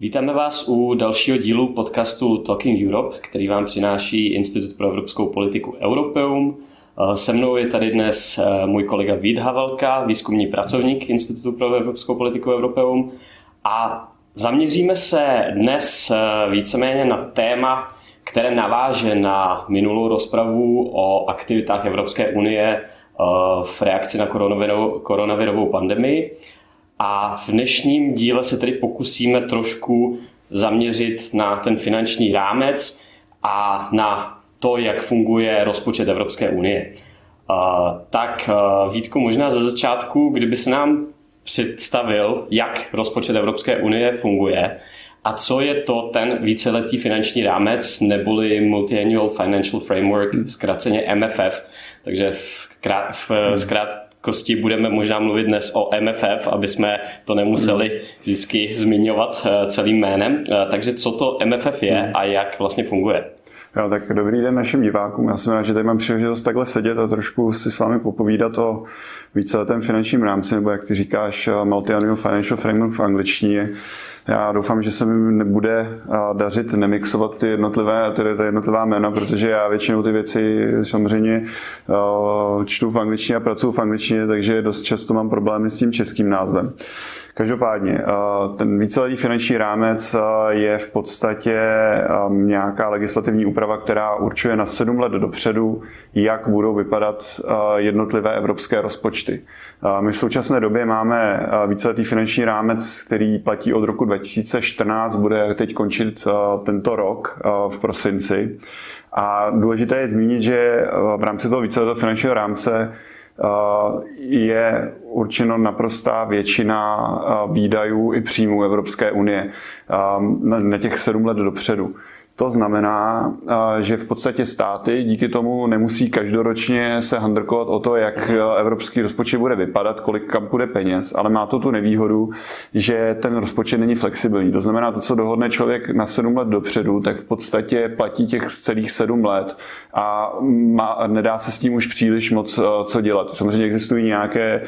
Vítáme vás u dalšího dílu podcastu Talking Europe, který vám přináší Institut pro evropskou politiku Europeum. Se mnou je tady dnes eh, můj kolega Vít Havelka, výzkumný pracovník Institutu pro evropskou politiku Europeum. A zaměříme se dnes eh, víceméně na téma, které naváže na minulou rozpravu o aktivitách Evropské unie eh, v reakci na koronavirovou pandemii. A v dnešním díle se tedy pokusíme trošku zaměřit na ten finanční rámec a na to, jak funguje rozpočet Evropské unie. Tak Vítku, možná ze začátku, kdyby se nám představil, jak rozpočet Evropské unie funguje a co je to ten víceletý finanční rámec neboli Multi-Annual Financial Framework, zkráceně MFF. Takže v, krát, v zkrát, kosti budeme možná mluvit dnes o MFF, aby jsme to nemuseli vždycky zmiňovat eh, celým jménem. Eh, takže co to MFF je a jak vlastně funguje? Jo, tak dobrý den našim divákům. Já jsem rád, že tady mám příležitost takhle sedět a trošku si s vámi popovídat o víceletém finančním rámci, nebo jak ty říkáš, eh, Multi-Annual Financial Framework v angličtině. Já doufám, že se mi nebude dařit nemixovat ty jednotlivé, tedy ta jednotlivá jména, protože já většinou ty věci samozřejmě čtu v angličtině a pracuji v angličtině, takže dost často mám problémy s tím českým názvem. Každopádně, ten víceletý finanční rámec je v podstatě nějaká legislativní úprava, která určuje na sedm let dopředu, jak budou vypadat jednotlivé evropské rozpočty. My v současné době máme víceletý finanční rámec, který platí od roku 2014, bude teď končit tento rok v prosinci. A důležité je zmínit, že v rámci toho víceletého finančního rámce je určeno naprostá většina výdajů i příjmů Evropské unie na těch sedm let dopředu. To znamená, že v podstatě státy díky tomu nemusí každoročně se handrkovat o to, jak evropský rozpočet bude vypadat, kolik kam půjde peněz, ale má to tu nevýhodu, že ten rozpočet není flexibilní. To znamená, to, co dohodne člověk na sedm let dopředu, tak v podstatě platí těch celých sedm let a má, nedá se s tím už příliš moc co dělat. Samozřejmě existují nějaké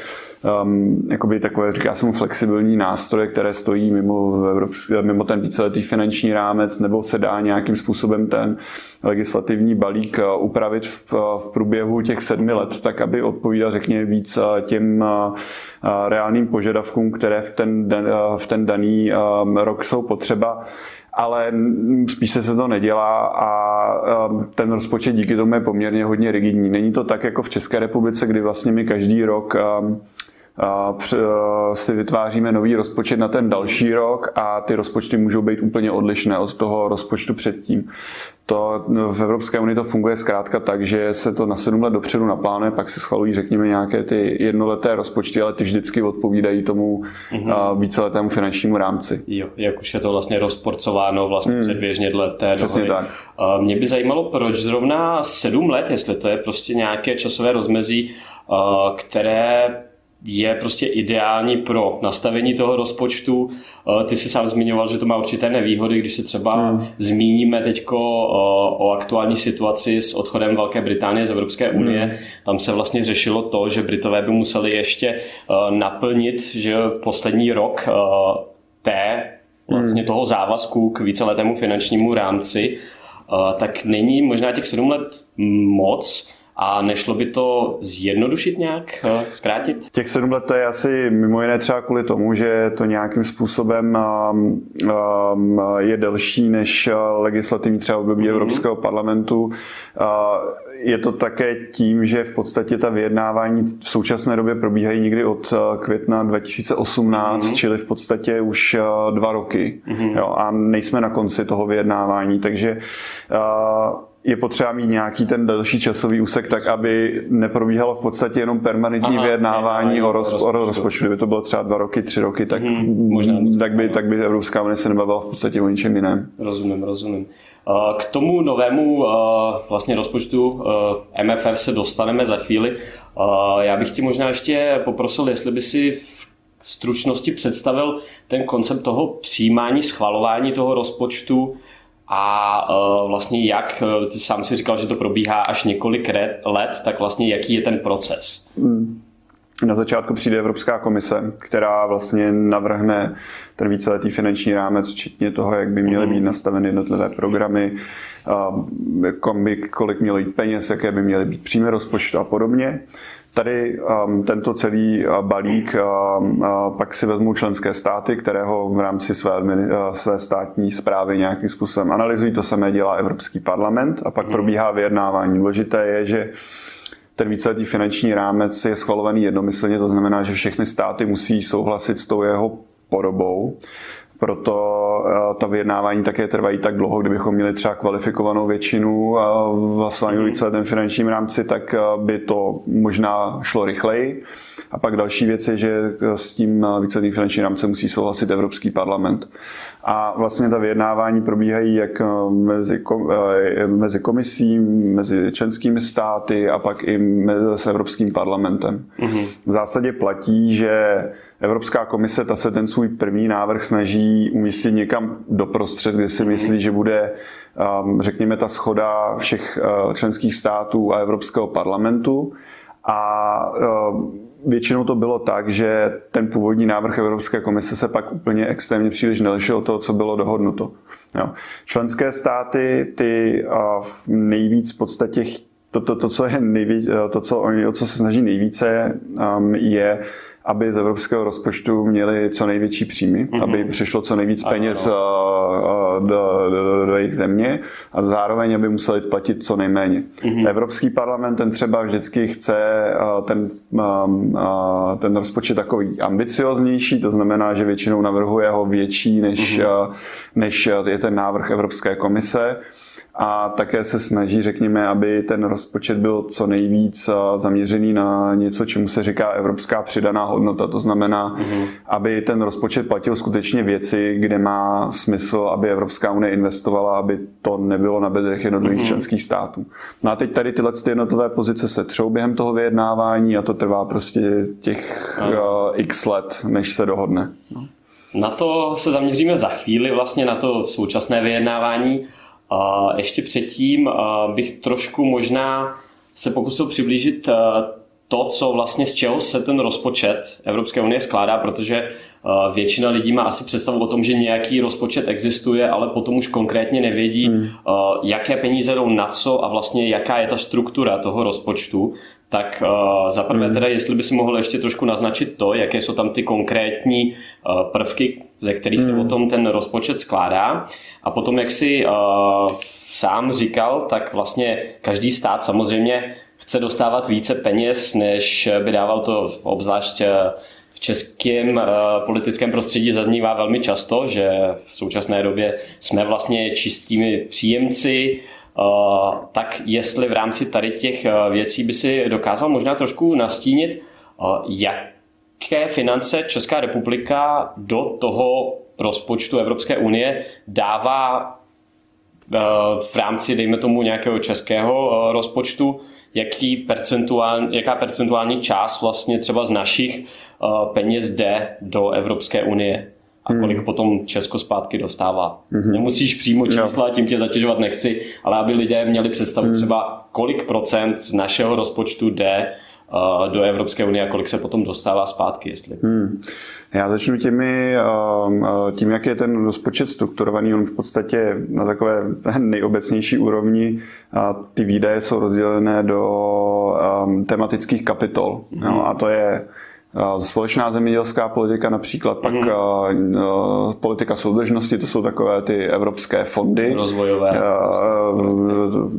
um, jakoby takové, říká se mu, flexibilní nástroje, které stojí mimo, evropský, mimo ten víceletý finanční rámec, nebo se dá nějakým způsobem ten legislativní balík uh, upravit v, uh, v průběhu těch sedmi let, tak aby odpovídal, řekněme, víc uh, těm reálným požadavkům, které v ten, v ten daný rok jsou potřeba ale spíš se to nedělá a ten rozpočet díky tomu je poměrně hodně rigidní. Není to tak jako v České republice, kdy vlastně my každý rok si vytváříme nový rozpočet na ten další rok a ty rozpočty můžou být úplně odlišné od toho rozpočtu předtím. To v Evropské unii to funguje zkrátka tak, že se to na sedm let dopředu naplánuje, pak se schvalují, řekněme, nějaké ty jednoleté rozpočty, ale ty vždycky odpovídají tomu mm-hmm. víceletému finančnímu rámci. Jo, jak už je to vlastně rozporcováno vlastně mm. předběžně dle té Přesně dohody. tak. Mě by zajímalo, proč zrovna sedm let, jestli to je prostě nějaké časové rozmezí, které je prostě ideální pro nastavení toho rozpočtu. Eh, ty si sám zmiňoval, že to má určité nevýhody, když se třeba hmm. zmíníme teď eh, o aktuální situaci s odchodem Velké Británie z Evropské unie. Hmm. Tam se vlastně řešilo to, že Britové by museli ještě eh, naplnit že poslední rok té vlastně hmm. toho závazku k víceletému finančnímu rámci, tak není možná těch sedm let moc, a nešlo by to zjednodušit nějak, eh, zkrátit? Těch sedm let to je asi mimo jiné třeba kvůli tomu, že to nějakým způsobem um, um, je delší než eh, legislativní třeba období mm-hmm. Evropského parlamentu. Uh, je to také tím, že v podstatě ta vyjednávání v současné době probíhají někdy od května 2018, mm-hmm. čili v podstatě už dva roky. Mm-hmm. Jo, a nejsme na konci toho vyjednávání, takže uh, je potřeba mít nějaký ten další časový úsek, tak aby neprobíhalo v podstatě jenom permanentní Aha, vyjednávání o, roz, o rozpočtu. Kdyby to bylo třeba dva roky, tři roky, tak, hmm, možná tak, by, tak by Evropská unie se nebavila v podstatě o ničem jiném. Rozumím, rozumím. K tomu novému vlastně rozpočtu MFF se dostaneme za chvíli. Já bych ti možná ještě poprosil, jestli by si v stručnosti představil ten koncept toho přijímání, schvalování toho rozpočtu, a uh, vlastně jak, e, ty sám si říkal, že to probíhá až několik let, tak vlastně jaký je ten proces? Hmm. Na začátku přijde Evropská komise, která vlastně navrhne ten víceletý finanční rámec, včetně toho, jak by měly být nastaveny jednotlivé programy, kolik mělo jít peněz, jaké by měly být příjmy rozpočtu a podobně. Tady um, tento celý uh, balík um, uh, pak si vezmou členské státy, které ho v rámci své, uh, své státní zprávy nějakým způsobem analyzují. To samé dělá Evropský parlament a pak hmm. probíhá vyjednávání. Důležité je, že ten víceletý finanční rámec je schvalovaný jednomyslně, to znamená, že všechny státy musí souhlasit s tou jeho podobou. Proto eh, ta vyjednávání také trvají tak dlouho, kdybychom měli třeba kvalifikovanou většinu v hlasování mm. víceletém finančním rámci, tak eh, by to možná šlo rychleji. A pak další věc je, že eh, s tím víceletým finančním rámcem musí souhlasit Evropský parlament. A vlastně ta vyjednávání probíhají jak mezi, mezi komisí, mezi členskými státy a pak i mezi, s Evropským parlamentem. Mm-hmm. V zásadě platí, že Evropská komise ta se ten svůj první návrh snaží umístit někam doprostřed, kde si mhm. myslí, že bude, um, řekněme, ta schoda všech uh, členských států a Evropského parlamentu. A uh, většinou to bylo tak, že ten původní návrh Evropské komise se pak úplně extrémně příliš nelišil od toho, co bylo dohodnuto. Jo. Členské státy ty nejvíc v podstatě to, to, to, co je nejvíc, to, co oni, o co se snaží nejvíce, je aby z evropského rozpočtu měli co největší příjmy, mm-hmm. aby přišlo co nejvíc peněz ano, ano. Do, do, do jejich země a zároveň, aby museli platit co nejméně. Mm-hmm. Evropský parlament ten třeba vždycky chce ten, ten rozpočet takový ambicioznější, to znamená, že většinou navrhuje ho větší, než, mm-hmm. než je ten návrh Evropské komise a také se snaží, řekněme, aby ten rozpočet byl co nejvíc zaměřený na něco, čemu se říká evropská přidaná hodnota. To znamená, mm-hmm. aby ten rozpočet platil skutečně věci, kde má smysl, aby Evropská unie investovala, aby to nebylo na bedrech jednotlivých mm-hmm. členských států. No a teď tady tyhle ty jednotlivé pozice se třou během toho vyjednávání a to trvá prostě těch uh, x let, než se dohodne. No. Na to se zaměříme za chvíli, vlastně na to současné vyjednávání. A ještě předtím bych trošku možná se pokusil přiblížit to, co vlastně z čeho se ten rozpočet Evropské unie skládá, protože většina lidí má asi představu o tom, že nějaký rozpočet existuje, ale potom už konkrétně nevědí, hmm. jaké peníze jdou na co a vlastně jaká je ta struktura toho rozpočtu. Tak uh, zaprvé hmm. teda, jestli by si mohl ještě trošku naznačit to, jaké jsou tam ty konkrétní prvky, ze kterých se hmm. o tom ten rozpočet skládá. A potom, jak si sám říkal, tak vlastně každý stát samozřejmě chce dostávat více peněz, než by dával to obzvlášť v českém uh, politickém prostředí zaznívá velmi často, že v současné době jsme vlastně čistými příjemci, uh, tak jestli v rámci tady těch věcí by si dokázal možná trošku nastínit, jak jaké finance Česká republika do toho rozpočtu Evropské unie dává eh, v rámci, dejme tomu, nějakého českého eh, rozpočtu, jaký percentuál, jaká percentuální část vlastně třeba z našich eh, peněz jde do Evropské unie a hmm. kolik hmm. potom Česko zpátky dostává. Hmm. Nemusíš přímo čísla, tím tě zatěžovat nechci, ale aby lidé měli představu hmm. třeba kolik procent z našeho rozpočtu jde do Evropské unie a kolik se potom dostává zpátky, jestli. Hmm. Já začnu těmi, um, uh, tím, jak je ten rozpočet strukturovaný, on v podstatě na takové nejobecnější úrovni ty výdaje jsou rozdělené do um, tematických kapitol. Hmm. No, a to je uh, společná zemědělská politika například, pak mm. politika soudržnosti, to jsou takové ty evropské fondy. Rozvojové.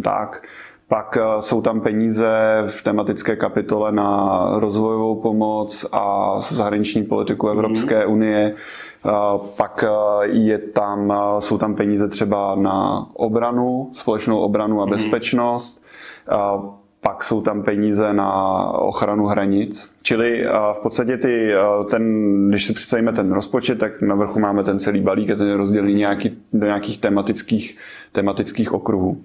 Tak. Pak eh, jsou tam peníze v tematické kapitole na rozvojovou pomoc a zahraniční politiku mhm. Evropské mm. unie. Eh, pak eh, je tam, jsou tam peníze třeba na obranu, společnou obranu a mm. bezpečnost. Pak jsou tam peníze na ochranu hranic. Čili v podstatě ty, ten, když si představíme ten rozpočet, tak na vrchu máme ten celý balík a ten je rozdělený nějaký, do nějakých tematických, tematických okruhů.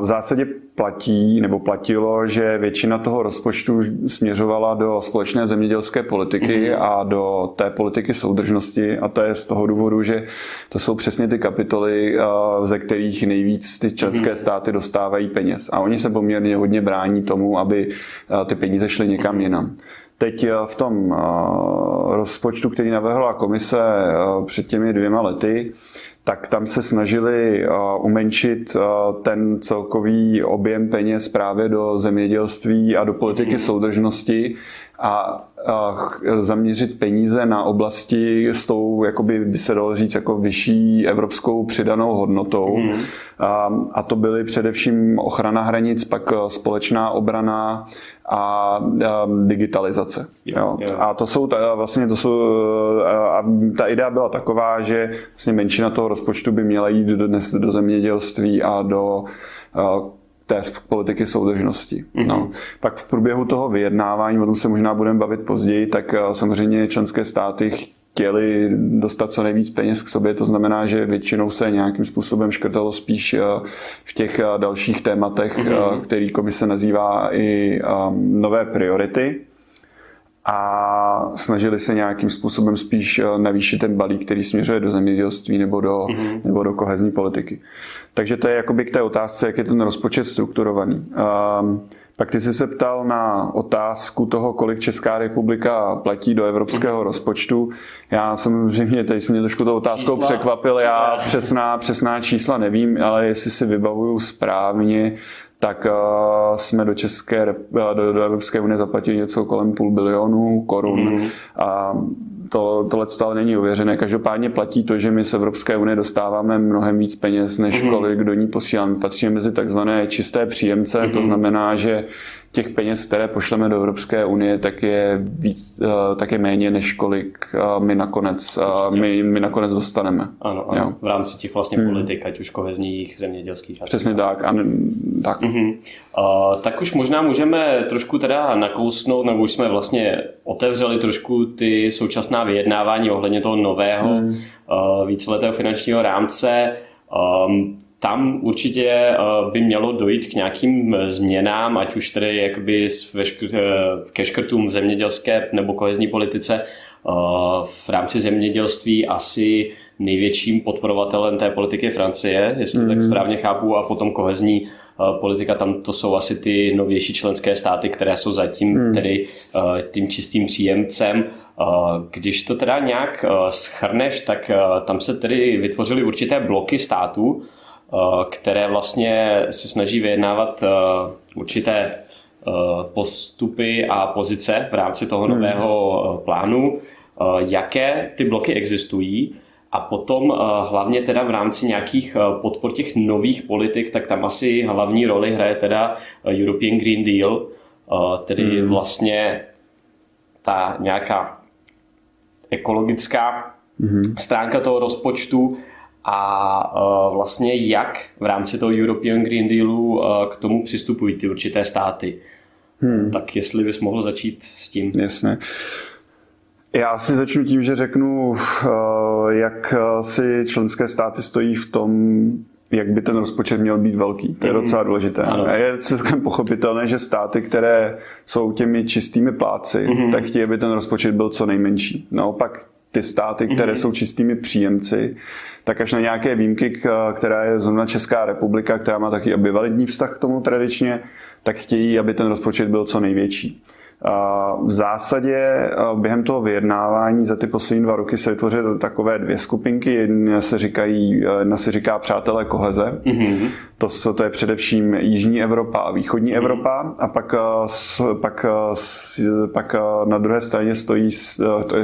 V zásadě platí nebo platilo, že většina toho rozpočtu směřovala do společné zemědělské politiky mm-hmm. a do té politiky soudržnosti a to je z toho důvodu, že to jsou přesně ty kapitoly, ze kterých nejvíc ty členské mm-hmm. státy dostávají peněz a oni se poměrně hodně brání tomu, aby ty peníze šly někam jinam. Teď v tom rozpočtu, který navrhla komise před těmi dvěma lety, tak tam se snažili umenšit ten celkový objem peněz právě do zemědělství a do politiky mhm. soudržnosti a zaměřit peníze na oblasti s tou, jakoby by se dalo říct, jako vyšší evropskou přidanou hodnotou. Mm. A, a to byly především ochrana hranic, pak společná obrana a, a digitalizace. Jo, jo. A to jsou ta, vlastně to jsou, a ta idea byla taková, že vlastně menšina toho rozpočtu by měla jít do, dnes do zemědělství a do té politiky soudržnosti. Mm-hmm. No. Pak v průběhu toho vyjednávání, o tom se možná budeme bavit později, tak eh, samozřejmě členské státy chtěli dostat co nejvíc peněz k sobě, to znamená, že většinou se nějakým způsobem škrtalo spíš eh, v těch eh, dalších tématech, mm-hmm. který komise nazývá i nové priority a snažili se nějakým způsobem spíš navýšit ten balík, který směřuje do zemědělství nebo do, mm-hmm. nebo do kohezní politiky. Takže to je jakoby k té otázce, jak je ten rozpočet strukturovaný. Um, pak ty jsi se ptal na otázku toho, kolik Česká republika platí do evropského rozpočtu. Já samozřejmě, tady jsem mě trošku tou otázkou čísla, překvapil, já přesná, přesná čísla nevím, ale jestli si vybavuju správně, tak uh, jsme do České, do, do Evropské unie zaplatili něco kolem půl bilionu korun. Mm-hmm. A to, tohle ale není ověřené. Každopádně platí to, že my z Evropské unie dostáváme mnohem víc peněz, než mm-hmm. kolik do ní posíláme. Patříme mezi takzvané čisté příjemce, mm-hmm. to znamená, že těch peněz, které pošleme do Evropské unie, tak je, víc, eh, tak je méně, než kolik eh, my nakonec, eh, my, my nakonec dostaneme. Ano, ano. v rámci těch vlastně hmm. politik, ať už kohezních, zemědělských. Přesně tak. A, tak. Uh-huh. Uh, tak už možná můžeme trošku teda nakousnout, nebo už jsme vlastně otevřeli trošku ty současná vyjednávání ohledně toho nového hmm. uh, víceletého finančního rámce. Um, tam určitě eh, by mělo dojít k nějakým eh, změnám, ať už tedy jakoby eh, ke škrtům v zemědělské nebo kohezní politice. V rámci zemědělství asi největším podporovatelem té politiky Francie, jestli mm. tak mhm. správně chápu, a potom kohezní politika, tam to jsou asi ty novější členské státy, které jsou zatím mm. tedy tím čistým příjemcem. Když to teda nějak schrneš, tak tam se tedy vytvořily určité bloky států, které vlastně se snaží vyjednávat eh, určité eh, postupy a pozice v rámci toho hmm. nového plánu, jaké ty bloky existují a potom hlavně teda v rámci nějakých podpor těch nových politik, tak tam asi hlavní roli hraje teda European Green Deal, tedy hmm. vlastně ta nějaká ekologická hmm. stránka toho rozpočtu, a uh, vlastně jak v rámci toho European Green Dealu uh, k tomu přistupují ty určité státy. Hmm. Tak jestli bys mohl začít s tím. Jasně. Já si začnu tím, že řeknu, uh, jak si členské státy stojí v tom, jak by ten rozpočet měl být velký. To je hmm. docela důležité. Ano. A je celkem pochopitelné, že státy, které jsou těmi čistými pláci, mm-hmm. tak chtějí, aby ten rozpočet byl co nejmenší. Naopak ty státy, které mm-hmm. jsou čistými příjemci, tak až na nějaké výjimky, která je zrovna Česká republika, která má taky ambivalentní vztah k tomu tradičně, tak chtějí, aby ten rozpočet byl co největší. V zásadě během toho vyjednávání za ty poslední dva roky se vytvořily takové dvě skupinky. Jedna se, říkají, jedna se říká přátelé koheze. Mm-hmm. To, to je především Jižní Evropa a Východní mm-hmm. Evropa. A pak, pak, pak na druhé straně stojí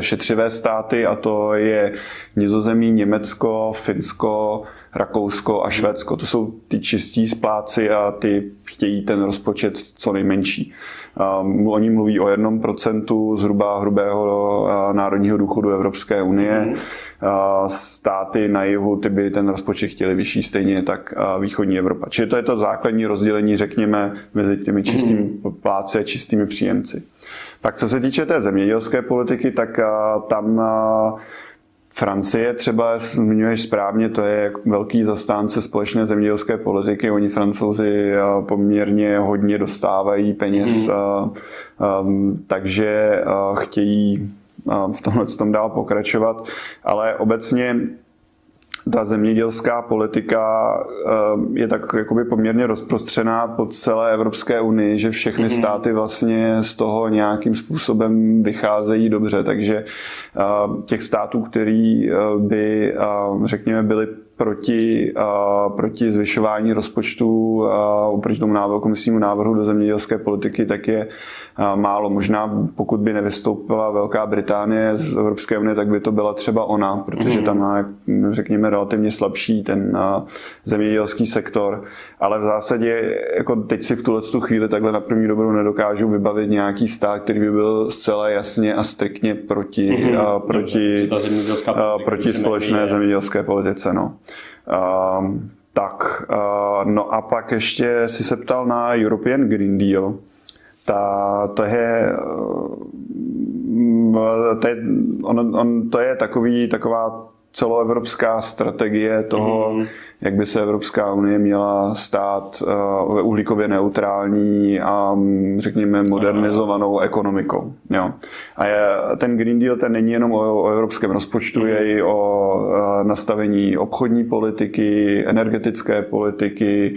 šetřivé státy a to je Nizozemí, Německo, Finsko, Rakousko a Švédsko. To jsou ty čistí spláci a ty chtějí ten rozpočet co nejmenší. Um, oni mluví o jednom procentu zhruba hrubého národního důchodu Evropské unie. Mm. Státy na jihu ty by ten rozpočet chtěli vyšší, stejně tak východní Evropa. Čili to je to základní rozdělení, řekněme, mezi těmi čistými mm. pláci a čistými příjemci. Tak co se týče té zemědělské politiky, tak tam Francie třeba, zmiňuješ správně, to je velký zastánce společné zemědělské politiky. Oni francouzi poměrně hodně dostávají peněz, mm. takže chtějí v tomhle tom dál pokračovat. Ale obecně ta zemědělská politika eh, je tak jakoby poměrně rozprostřená po celé Evropské unii, že všechny mm-hmm. státy vlastně z toho nějakým způsobem vycházejí dobře, takže eh, těch států, který eh, by, řekněme, byly proti, uh, proti zvyšování rozpočtu uh, proti tomu návrhu, komisnímu návrhu do zemědělské politiky, tak je málo. Možná pokud by nevystoupila Velká Británie z Evropské unie, tak by to byla třeba ona, protože mhm. tam má, řekněme, relativně slabší ten zemědělský sektor. Ale v zásadě, jako teď si v tuhle chvíli takhle na první dobrou nedokážu vybavit nějaký stát, který by byl zcela jasně a striktně proti, mm-hmm. proti, uh, proti společné zemědělské politice. No. Uh, tak, no a pak ještě si se ptal na European Green Deal. Ta, to je, to je, on, on, to je takový, taková celoevropská strategie toho, mm. jak by se Evropská unie měla stát uh, uhlíkově neutrální a řekněme modernizovanou ekonomikou. Jo. A je, ten Green Deal ten není jenom o, o evropském rozpočtu, mm. je i o uh, nastavení obchodní politiky, energetické politiky,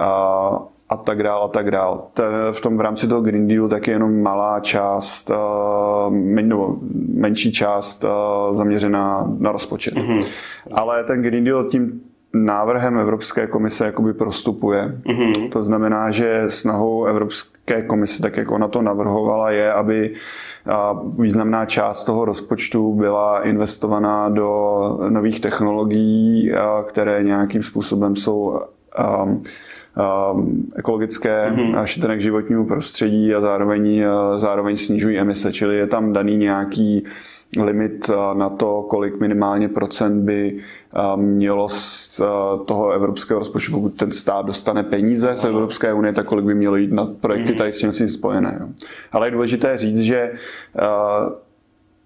uh, a tak dál a tak dál. V tom v rámci toho Green Dealu tak je jenom malá část, eh, men, nebo menší část eh, zaměřená na rozpočet. Mm-hmm. Ale ten Green Deal tím návrhem Evropské komise jakoby prostupuje. Mm-hmm. To znamená, že snahou Evropské komise, tak jak ona to navrhovala, je, aby eh, významná část toho rozpočtu byla investovaná do nových technologií, které nějakým způsobem jsou Um, ekologické, mm-hmm. šetrné k životnímu prostředí a zároveň, zároveň snižují emise, čili je tam daný nějaký limit na to, kolik minimálně procent by um, mělo z toho evropského rozpočtu, pokud ten stát dostane peníze z Evropské unie, tak kolik by mělo jít na projekty mhm. tady s tím spojené. Ale je důležité říct, že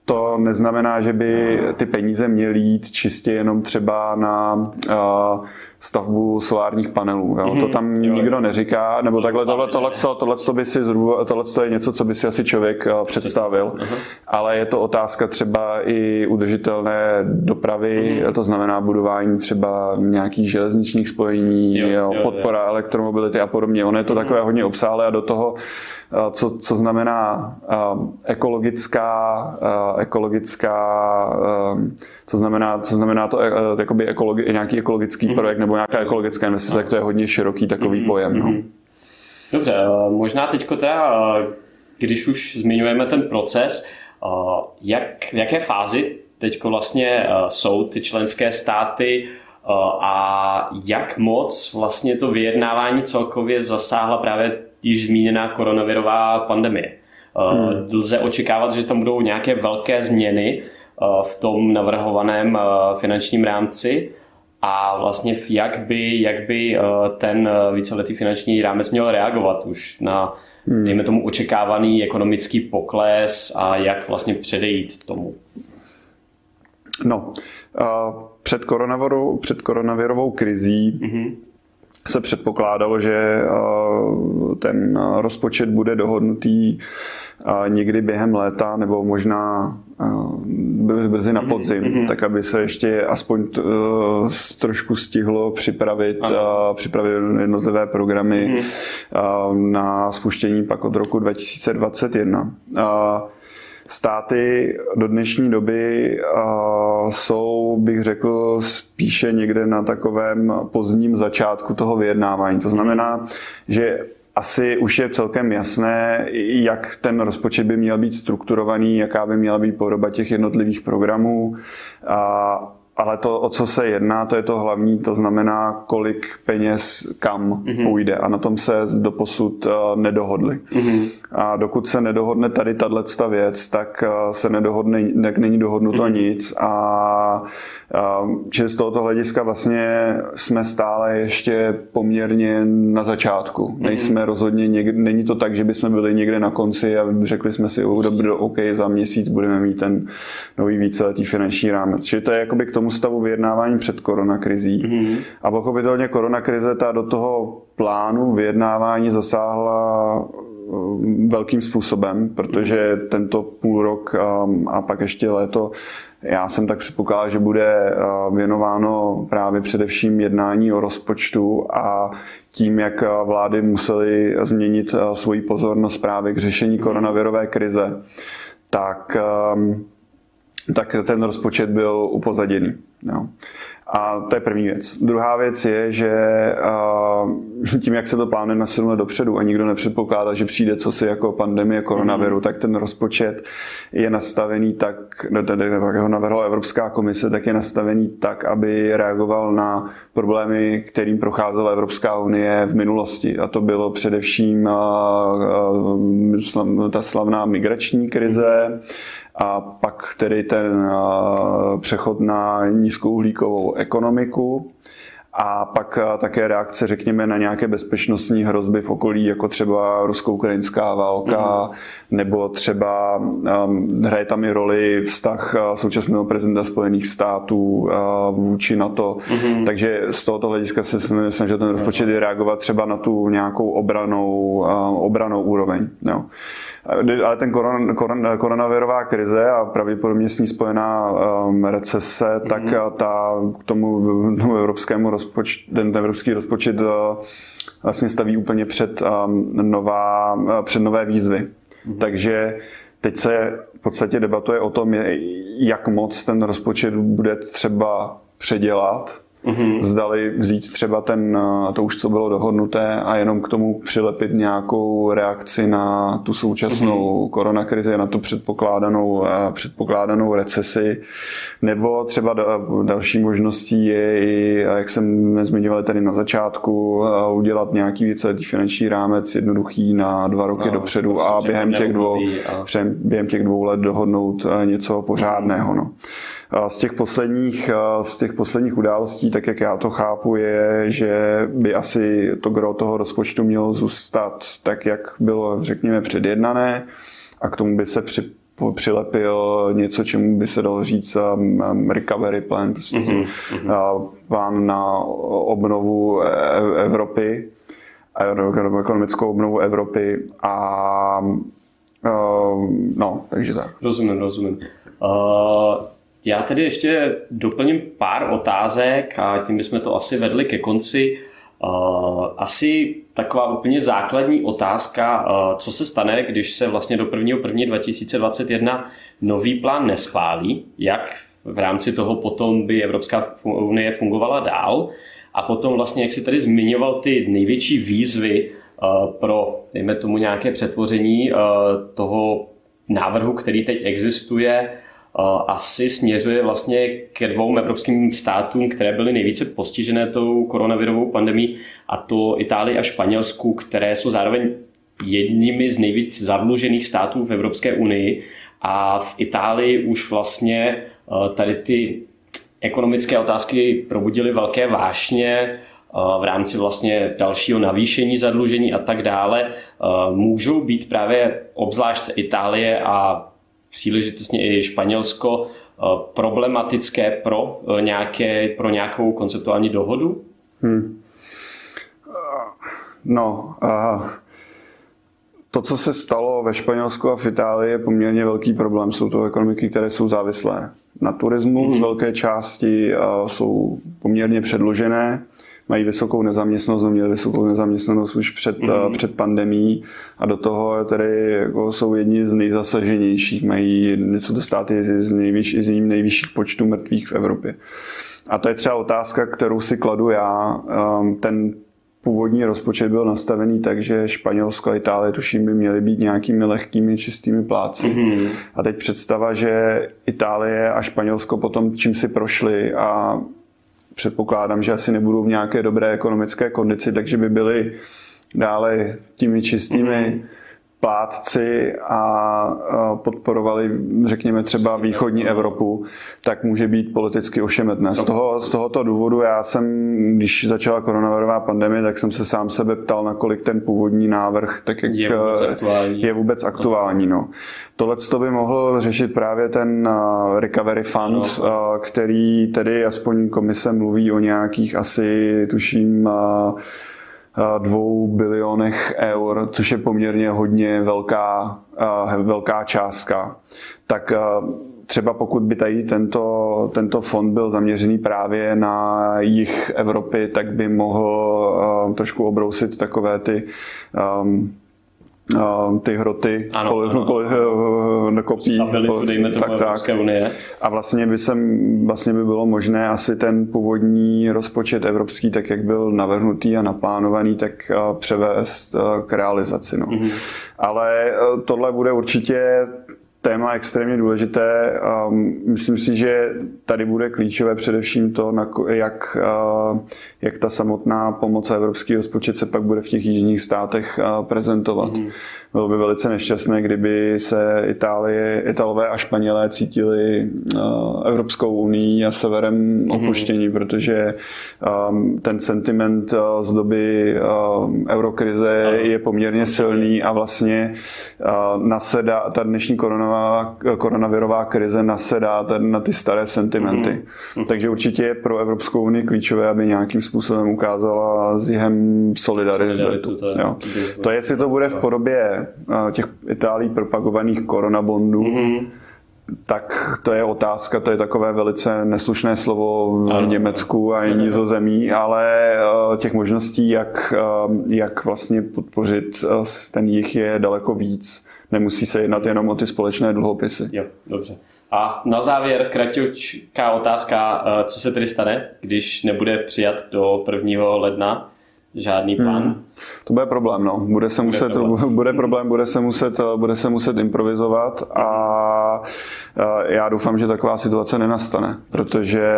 to neznamená, že by ty peníze měly jít čistě jenom třeba na uh, stavbu solárních panelů. Jo? Mm-hmm. To tam jo, nikdo jo. neříká, nebo takhle tohle, tohle, tohle, tohle, by si zhruba, tohle je něco, co by si asi člověk uh, představil, uh-huh. ale je to otázka třeba i udržitelné dopravy, mm-hmm. to znamená budování třeba nějakých železničních spojení, jo, jo, podpora jo. elektromobility a podobně. Ono je to mm-hmm. takové hodně obsáhlé a do toho co, co znamená ekologická, ekologická co znamená, co znamená to jakoby ekologi, nějaký ekologický mm-hmm. projekt nebo nějaká ekologická investice, to je hodně široký takový mm-hmm. pojem. No. Mhm. Dobře, možná teď teda, když už zmiňujeme ten proces, jak, v jaké fázi teď vlastně jsou ty členské státy a jak moc vlastně to vyjednávání celkově zasáhla právě již zmíněná koronavirová pandemie. Hmm. Lze očekávat, že tam budou nějaké velké změny v tom navrhovaném finančním rámci a vlastně jak by, jak by ten víceletý finanční rámec měl reagovat už na, hmm. dejme tomu, očekávaný ekonomický pokles a jak vlastně předejít tomu. No, před, před koronavirovou krizí mm-hmm se předpokládalo, že ten rozpočet bude dohodnutý někdy během léta nebo možná brzy na mhm, podzim, mm-hmm. tak aby se ještě aspoň trošku stihlo připravit, připravit jednotlivé programy mm-hmm. na spuštění pak od roku 2021. Státy do dnešní doby jsou, bych řekl, spíše někde na takovém pozdním začátku toho vyjednávání. To znamená, že asi už je celkem jasné, jak ten rozpočet by měl být strukturovaný, jaká by měla být podoba těch jednotlivých programů. Ale to, o co se jedná, to je to hlavní, to znamená, kolik peněz kam mm-hmm. půjde. A na tom se doposud uh, nedohodli. Mm-hmm. A dokud se nedohodne tady tato věc, tak uh, se nedohodne, tak není dohodnuto mm-hmm. nic. A Čili z tohoto hlediska vlastně jsme stále ještě poměrně na začátku. Mm-hmm. Nejsme rozhodně někde, není to tak, že bychom byli někde na konci a řekli jsme si, oh, dobře, OK, za měsíc budeme mít ten nový víceletý finanční rámec. Čili to je jakoby k tomu stavu vyjednávání před koronakrizí. Mm-hmm. A pochopitelně koronakrize ta do toho plánu vyjednávání zasáhla velkým způsobem, protože tento půl rok a pak ještě léto já jsem tak předpokládal, že bude věnováno právě především jednání o rozpočtu a tím, jak vlády musely změnit svoji pozornost právě k řešení koronavirové krize, tak, tak ten rozpočet byl upozaděný. No. A to je první věc. Druhá věc je, že tím, jak se to plánuje na 7 let dopředu a nikdo nepředpokládá, že přijde co si jako pandemie koronaviru, mm. tak ten rozpočet je nastavený tak, tedy jak ho navrhla Evropská komise, tak je nastavený tak, aby reagoval na problémy, kterým procházela Evropská unie v minulosti. A to bylo především ta slavná migrační krize, a pak tedy ten přechod na nízkouhlíkovou ekonomiku a pak také reakce, řekněme, na nějaké bezpečnostní hrozby v okolí, jako třeba rusko-ukrajinská válka, mm-hmm. nebo třeba um, hraje tam i roli vztah současného prezidenta Spojených států uh, vůči NATO. Mm-hmm. Takže z tohoto hlediska se snažil ten rozpočet reagovat třeba na tu nějakou obranou, uh, obranou úroveň. Jo. Ale ten koron, koron, koronavirová krize a pravděpodobně s ní spojená um, recese, mm-hmm. tak ta k tomu, tomu evropskému rozpočtu, ten, ten evropský rozpočet uh, vlastně staví úplně před, um, nová, uh, před nové výzvy. Mm-hmm. Takže teď se v podstatě debatuje o tom, jak moc ten rozpočet bude třeba předělat, Mm-hmm. Zdali vzít třeba ten, eh, to už co bylo dohodnuté a jenom k tomu přilepit nějakou reakci na tu současnou mm-hmm. koronakrizi, na tu předpokládanou, eh, předpokládanou recesi. Nebo třeba další možností je i, jak jsem nezmiňoval tady na začátku, eh, udělat nějaký víceletý finanční rámec jednoduchý na dva roky no, dopředu prostě a během těch, dvou, a... během těch dvou let dohodnout něco pořádného. No. Z těch, posledních, z těch posledních událostí, tak jak já to chápu, je, že by asi to gro toho rozpočtu mělo zůstat tak, jak bylo, řekněme, předjednané a k tomu by se při, přilepil něco, čemu by se dalo říct um, um recovery plan, prostě mm-hmm. plán na obnovu e, Evropy, ekonomickou obnovu Evropy a uh, no, takže tak. Rozumím, rozumím. Uh, já tedy ještě doplním pár otázek a tím bychom to asi vedli ke konci. Asi taková úplně základní otázka, co se stane, když se vlastně do 1.1.2021 2021 nový plán neschválí, jak v rámci toho potom by Evropská unie fungovala dál. A potom vlastně, jak si tady zmiňoval ty největší výzvy pro, dejme tomu, nějaké přetvoření toho návrhu, který teď existuje, asi směřuje vlastně ke dvou evropským státům, které byly nejvíce postižené tou koronavirovou pandemí, a to Itálii a Španělsku, které jsou zároveň jedními z nejvíc zadlužených států v Evropské unii. A v Itálii už vlastně tady ty ekonomické otázky probudily velké vášně v rámci vlastně dalšího navýšení zadlužení a tak dále. Můžou být právě obzvlášť Itálie a příležitostně i Španělsko eh, problematické pro, eh, nějaké, pro nějakou konceptuální dohodu? Hmm. No, uh, to, co se stalo ve Španělsku a v Itálii, je poměrně velký problém. Jsou to ekonomiky, které jsou závislé na turismu, mm-hmm. z velké části uh, jsou poměrně předložené mají vysokou nezaměstnanost, měli vysokou nezaměstnanost už před, mm-hmm. před pandemí a do toho tedy jako jsou jedni z nejzasaženějších, mají něco dostat i z, nejvyš, z nejvyšších počtů mrtvých v Evropě. A to je třeba otázka, kterou si kladu já. Ehm, ten původní rozpočet byl nastavený tak, že Španělsko a Itálie, tuším, by měly být nějakými lehkými, čistými pláci. Mm-hmm. A teď představa, že Itálie a Španělsko potom čím si prošli a předpokládám, že asi nebudou v nějaké dobré ekonomické kondici, takže by byli dále těmi čistými. Mm-hmm plátci a podporovali, řekněme, třeba východní Evropu, tak může být politicky ošemetné. Z, toho, z tohoto důvodu já jsem, když začala koronavirová pandemie, tak jsem se sám sebe ptal, nakolik ten původní návrh tak jak je vůbec aktuální. Je vůbec aktuální no. Tohle to by mohl řešit právě ten Recovery Fund, no. který tedy aspoň komise mluví o nějakých asi, tuším, dvou bilionech eur, což je poměrně hodně velká, velká částka, tak třeba pokud by tady tento, tento fond byl zaměřený právě na jich Evropy, tak by mohl trošku obrousit takové ty um, ty hroty ano, poli, ano. Poli, uh, kopí. Stabilitu, dejme tomu tak, Evropské tak. unie. A vlastně by, sem, vlastně by bylo možné asi ten původní rozpočet evropský, tak jak byl navrhnutý a naplánovaný, tak převést k realizaci. No. Mm-hmm. Ale tohle bude určitě téma extrémně důležité. Myslím si, že tady bude klíčové především to, jak, jak ta samotná pomoc a evropský rozpočet se pak bude v těch jižních státech prezentovat. Mm. Bylo by velice nešťastné, kdyby se Itálie, Italové a Španělé cítili Evropskou unii a severem mhm. opuštění, mm. protože ten sentiment z doby eurokrize je poměrně silný a vlastně nasedá ta dnešní koronová koronavirová krize nasedá na ty staré sentimenty. Mm-hmm. Takže určitě je pro Evropskou unii klíčové, aby nějakým způsobem ukázala s jihem solidaritu. solidaritu to, je, jo. to jestli to bude v podobě těch Itálí propagovaných koronabondů, mm-hmm tak to je otázka, to je takové velice neslušné slovo v ano, Německu a nizozemí, ale těch možností, jak, jak vlastně podpořit ten jich je daleko víc nemusí se jednat jenom o ty společné dluhopisy. Jo, dobře. A na závěr kratičká otázka, eh, co se tedy stane, když nebude přijat do 1. ledna žádný hmm. plán? Hmm. To bude problém, no. Bude se bude muset, problém. bude problém, bude se muset, bude se muset improvizovat a já doufám, že taková situace nenastane, protože,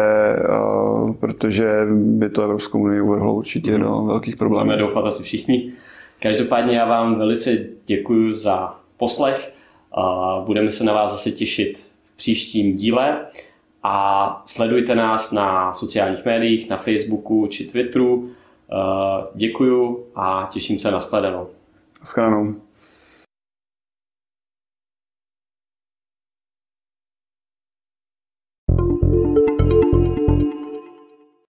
protože by to Evropskou unii uvrhlo určitě hmm. do velkých problémů. Budeme doufat asi všichni. Každopádně já vám velice děkuji za poslech. Budeme se na vás zase těšit v příštím díle a sledujte nás na sociálních médiích, na Facebooku či Twitteru. Děkuju a těším se na shledanou. Shledanou.